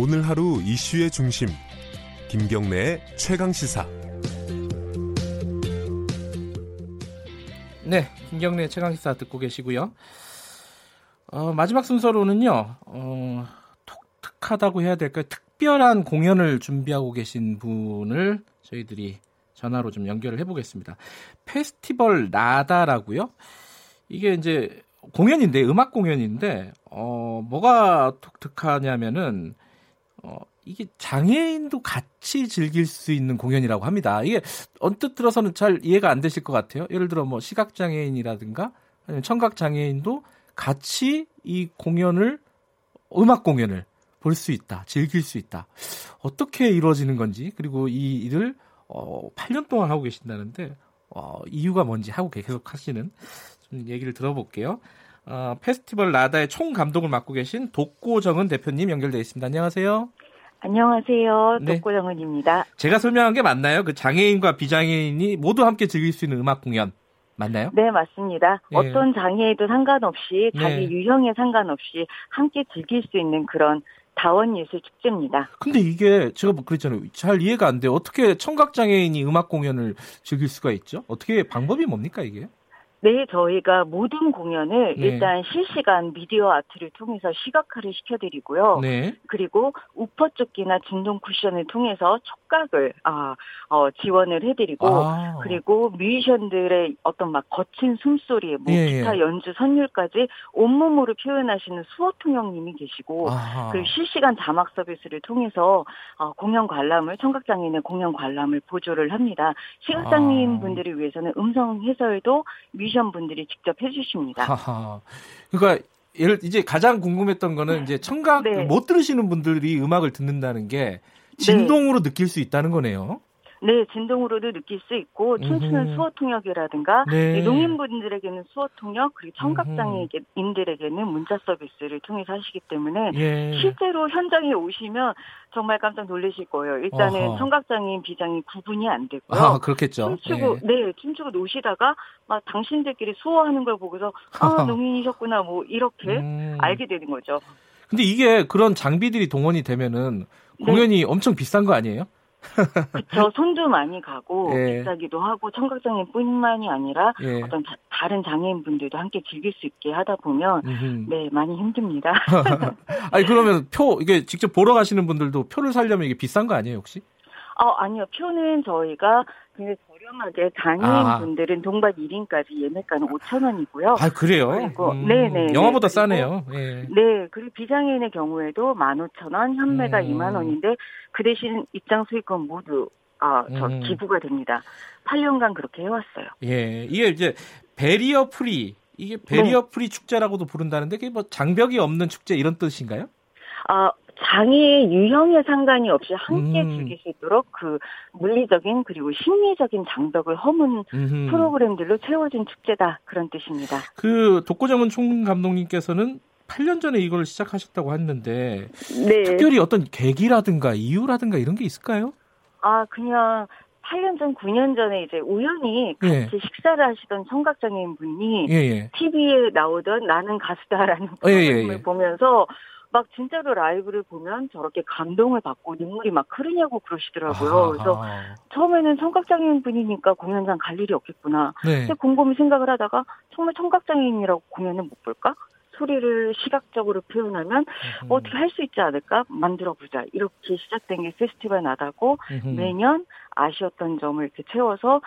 오늘 하루 이슈의 중심 김경래의 최강 시사. 네, 김경래 최강 시사 듣고 계시고요. 어, 마지막 순서로는요. 어, 독특하다고 해야 될까요? 특별한 공연을 준비하고 계신 분을 저희들이 전화로 좀 연결을 해보겠습니다. 페스티벌 나다라고요. 이게 이제 공연인데 음악 공연인데 어, 뭐가 독특하냐면은 어, 이게 장애인도 같이 즐길 수 있는 공연이라고 합니다. 이게 언뜻 들어서는 잘 이해가 안 되실 것 같아요. 예를 들어 뭐 시각 장애인이라든가 아니면 청각 장애인도 같이 이 공연을 음악 공연을 볼 수 있다, 즐길 수 있다. 어떻게 이루어지는 건지 그리고 이 일을 어, 8년 동안 하고 계신다는데 어, 이유가 뭔지 하고 계속 하시는 좀 얘기를 들어볼게요. 어, 페스티벌 라다의 총 감독을 맡고 계신 독고정은 대표님 연결되어 있습니다. 안녕하세요. 안녕하세요. 네. 독고정은입니다. 제가 설명한 게 맞나요? 그 장애인과 비장애인이 모두 함께 즐길 수 있는 음악 공연 맞나요? 네, 맞습니다. 예. 어떤 장애에도 상관없이 자기 네. 유형에 상관없이 함께 즐길 수 있는 그런 다원 예술 축제입니다. 근데 이게 제가 뭐 그랬잖아요. 잘 이해가 안 돼요. 어떻게 청각 장애인이 음악 공연을 즐길 수가 있죠? 어떻게 방법이 뭡니까 이게? 네, 저희가 모든 공연을 네. 일단 실시간 미디어 아트를 통해서 시각화를 시켜드리고요. 네. 그리고 우퍼 조끼나 진동 쿠션을 통해서 촉각을 아, 어, 지원을 해드리고 아. 그리고 뮤지션들의 어떤 막 거친 숨소리, 뭐 예, 예. 기타 연주 선율까지 온몸으로 표현하시는 수호통 형님이 계시고 아. 그리고 실시간 자막 서비스를 통해서 어, 공연 관람을 청각장애인의 공연 관람을 보조를 합니다. 시각장애인 아. 분들을 위해서는 음성 해설도 뮤 뮤지션 분들이 직접 해주십니다. 하하. 그러니까 예를 이제 가장 궁금했던 거는 이제 청각 네. 못 들으시는 분들이 음악을 듣는다는 게 진동으로 네. 느낄 수 있다는 거네요. 네, 진동으로도 느낄 수 있고 춤추는 수어 통역이라든가 네. 농인분들에게는 수어 통역 그리고 청각장애인들에게는 문자 서비스를 통해서 하시기 때문에 예. 실제로 현장에 오시면 정말 깜짝 놀라실 거예요. 일단은 어허. 청각장애인 비장애인 구분이 안 되고요. 아, 그렇겠죠. 춤추고 예. 네, 춤추고 노시다가 막 당신들끼리 수어하는 걸 보고서 아 농인이셨구나 뭐 이렇게 음. 알게 되는 거죠. 근데 이게 그런 장비들이 동원이 되면은 네. 공연이 네. 엄청 비싼 거 아니에요? 그렇죠. 손도 많이 가고 예. 비싸기도 하고 청각장애뿐만이 아니라 예. 어떤 자, 다른 장애인분들도 함께 즐길 수 있게 하다 보면 음흠. 네 많이 힘듭니다. 아니 그러면 표 이게 직접 보러 가시는 분들도 표를 살려면 이게 비싼 거 아니에요 혹시? 어 아니요 표는 저희가 굉장히 저렴하게 장애인분들은 아. 동반 1인까지 예매가는 5천 원이고요. 아 그래요? 그리고 음. 네네 영화보다 싸네요. 예. 네 그리고 비장애인의 경우에도 15,000원, 현매가 음. 2만 원인데 그 대신 입장 수익금 모두 아, 저 음. 기부가 됩니다. 8년간 그렇게 해왔어요. 예, 이게 이제 barrier free 이게 barrier 네. free 축제라고도 부른다는데 그게 뭐 장벽이 없는 축제 이런 뜻인가요? 아, 장애 유형에 상관이 없이 함께 음. 즐길 수 있도록 그 물리적인 그리고 심리적인 장벽을 허문 음흠. 프로그램들로 채워진 축제다 그런 뜻입니다. 그 독고정은 총 감독님께서는 8년 전에 이걸 시작하셨다고 했는데 네. 특별히 어떤 계기라든가 이유라든가 이런 게 있을까요? 아 그냥 8년 전, 9년 전에 이제 우연히 같이 예. 식사를 하시던 청각장애인 분이 예예. 예. TV에 나오던 나는 가수다라는 어, 예, 예, 프로그램을 예, 보면서 막 진짜로 라이브를 보면 저렇게 감동을 받고 눈물이 막 흐르냐고 그러시더라고요. 아하. 그래서 처음에는 청각장애인 분이니까 공연장 갈 일이 없겠구나. 네. 근데 곰곰이 생각을 하다가 정말 청각장애인이라고 공연을 못 볼까? 소리를 시각적으로 표현하면 음. 어떻게 할 수 있지 않을까 만들어 보자 이렇게 시작된 게 페스티벌 나다고 음. 매년 아쉬웠던 점을 이렇게 채워서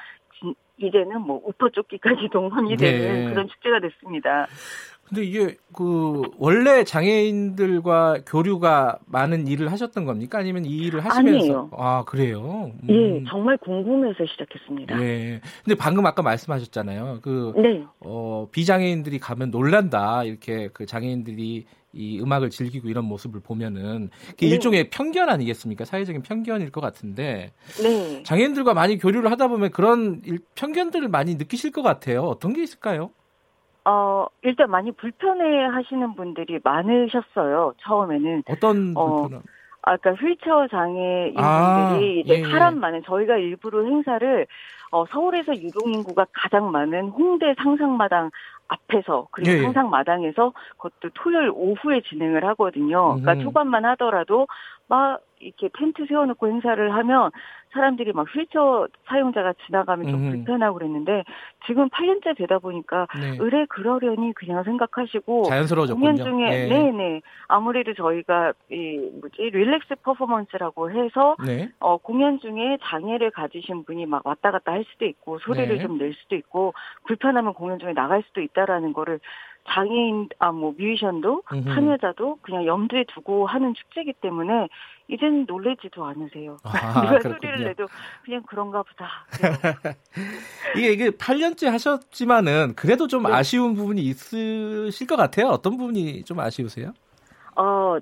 이제는 뭐 우퍼 쫓기까지 동원이 되는 네. 그런 축제가 됐습니다. 근데 이게 그 원래 장애인들과 교류가 많은 일을 하셨던 겁니까? 아니면 이 일을 하시면서 아니에요. 아 그래요? 음. 예, 정말 궁금해서 시작했습니다. 예. 근데 방금 아까 말씀하셨잖아요. 그 네. 어, 비장애인들이 가면 놀란다 이렇게 그 장애인들이 이 음악을 즐기고 이런 모습을 보면은 네. 일종의 편견 아니겠습니까? 사회적인 편견일 것 같은데 네. 장애인들과 많이 교류를 하다 보면 그런 편견들을 많이 느끼실 것 같아요. 어떤 게 있을까요? 어, 일단 많이 불편해 하시는 분들이 많으셨어요, 처음에는. 어떤 어, 불편함? 아, 그러니까 휠체어 장애인분들이 아, 이제 예, 사람 많은 저희가 일부러 행사를 어, 서울에서 유동 인구가 가장 많은 홍대 상상마당 앞에서 그리고 예, 예. 상상마당에서 그것도 토요일 오후에 진행을 하거든요. 그러니까 음. 초반만 하더라도 막 이렇게 텐트 세워놓고 행사를 하면 사람들이 막 휠체어 사용자가 지나가면 좀 음. 불편하고 그랬는데 지금 8년째 되다 보니까 네. 의뢰 그러려니 그냥 생각하시고 자연스러워졌군요. 공연 중에 네. 네네 아무래도 저희가 이 뭐지 릴렉스 퍼포먼스라고 해서 네. 어 공연 중에 장애를 가지신 분이 막 왔다 갔다 할 수도 있고 소리를 네. 좀낼 수도 있고 불편하면 공연 중에 나갈 수도 있다라는 거를 장애인 아 뭐 뮤지션도 참여자도 그냥 염두에 두고 하는 축제이기 때문에 이젠 놀래지도 않으세요. 아, 누가 그렇군요. 소리를 내도 그냥 그런가 보다. 이게 이게 8년째 하셨지만은 그래도 좀 네. 아쉬운 부분이 있으실 것 같아요. 어떤 부분이 좀 아쉬우세요? 어,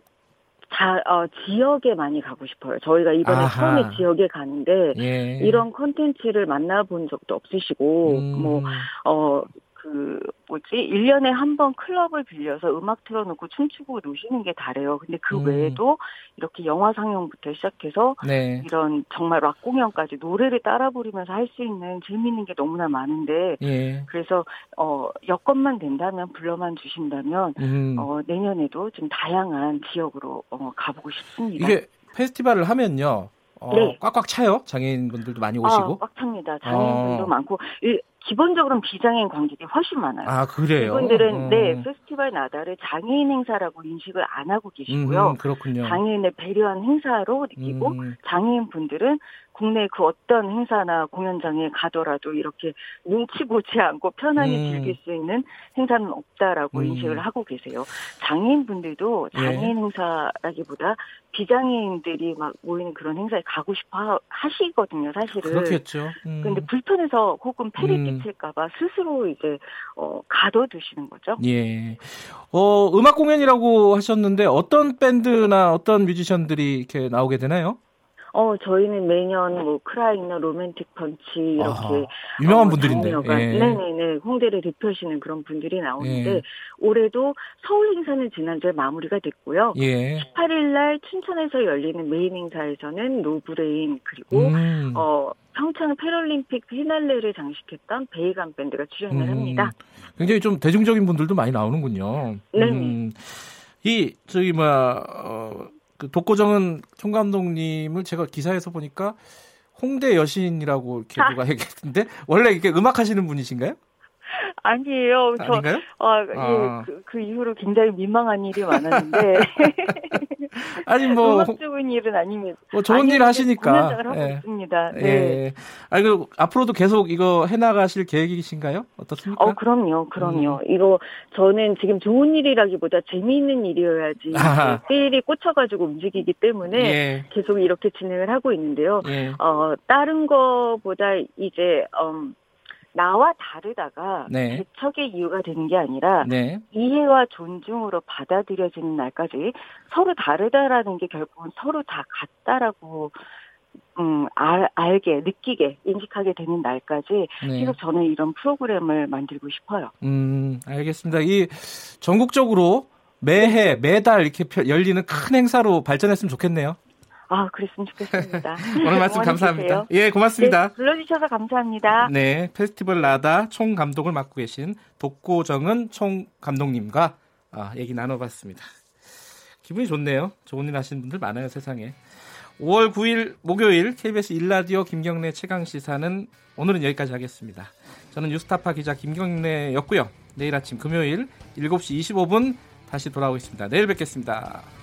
자, 어, 지역에 많이 가고 싶어요. 저희가 이번에 아하. 처음에 지역에 가는데 예. 이런 콘텐츠를 만나본 적도 없으시고 음. 뭐 어, 그 뭐지 1년에 한 번 클럽을 빌려서 음악 틀어놓고 춤추고 노시는 게 다래요. 근데 그 음. 외에도 이렇게 영화 상영부터 시작해서 네. 이런 정말 락 공연까지 노래를 따라 부르면서 할 수 있는 재미있는 게 너무나 많은데 예. 그래서 어 여건만 된다면 불러만 주신다면 음. 어 내년에도 좀 다양한 지역으로 어 가보고 싶습니다. 이게 페스티벌을 하면요. 어, 네. 꽉꽉 차요? 장애인분들도 많이 오시고? 아, 꽉 찹니다. 장애인분도 어. 많고. 기본적으로는 비장애인 관객이 훨씬 많아요. 아, 그래요? 이분들은, 음. 네, 페스티벌 나다를 장애인 행사라고 인식을 안 하고 계시고요. 음, 그렇군요. 장애인을 배려한 행사로 느끼고, 음. 장애인 분들은 국내 그 어떤 행사나 공연장에 가더라도 이렇게 눈치 보지 않고 편안히 음. 즐길 수 있는 행사는 없다라고 음. 인식을 하고 계세요. 장애인분들도 예. 장애인 예. 행사라기보다 비장애인들이 막 모이는 그런 행사에 가고 싶어 하시거든요, 사실은. 그렇겠죠. 음. 근데 불편해서 혹은 폐리 음. 끼칠까봐 스스로 이제, 어, 가둬두시는 거죠. 예. 어, 음악 공연이라고 하셨는데 어떤 밴드나 어떤 뮤지션들이 이렇게 나오게 되나요? 어, 저희는 매년 뭐 크라잉넛 로맨틱 펀치 이렇게 아하, 유명한 어, 분들인데. 예. 네네네. 홍대를 대표하시는 그런 분들이 나오는데 예. 올해도 서울 행사는 지난주에 마무리가 됐고요. 예. 18일 날 춘천에서 열리는 메인 행사에서는 노브레인 그리고 음. 어 평창 패럴림픽 피날레를 장식했던 배희관 밴드가 출연을 음. 합니다. 굉장히 좀 대중적인 분들도 많이 나오는군요. 네. 음. 이 저기 뭐야 어, 그 독고정은 총 감독님을 제가 기사에서 보니까 홍대 여신이라고 이렇게 누가 얘기했는데 원래 이렇게 음악 하시는 분이신가요? 아니에요. 저, 아닌가요? 어, 예, 아. 그, 그 이후로 굉장히 민망한 일이 많았는데. 아니 뭐 좋은 일은 아닙니다. 뭐 좋은 아니, 일 하시니까. 하고 예. 있습니다. 네. 예. 아니 그 앞으로도 계속 이거 해나가실 계획이신가요? 어떻습니까? 어 그럼요, 그럼요. 음. 이거 저는 지금 좋은 일이라기보다 재미있는 일이어야지 세일이 꽂혀가지고 움직이기 때문에 예. 계속 이렇게 진행을 하고 있는데요. 예. 어 다른 거보다 이제 음. 나와 다르다가 네. 개척의 이유가 되는 게 아니라 네. 이해와 존중으로 받아들여지는 날까지 서로 다르다라는 게 결국은 서로 다 같다라고 음, 알, 알게, 느끼게, 인식하게 되는 날까지 네. 계속 저는 이런 프로그램을 만들고 싶어요. 음, 알겠습니다. 이 전국적으로 매해, 매달 이렇게 열리는 큰 행사로 발전했으면 좋겠네요. 아, 그랬으면 좋겠습니다. 오늘 말씀 감사합니다. 예, 고맙습니다. 네, 불러주셔서 감사합니다. 네, 페스티벌 라다 총 감독을 맡고 계신 독고정은 총 감독님과 아, 얘기 나눠봤습니다. 기분이 좋네요. 좋은 일 하시는 분들 많아요, 세상에. 5월 9일 목요일 KBS 일라디오 김경래 최강 시사는 오늘은 여기까지 하겠습니다. 저는 뉴스타파 기자 김경래였고요. 내일 아침 금요일 7시 25분 다시 돌아오겠습니다. 내일 뵙겠습니다.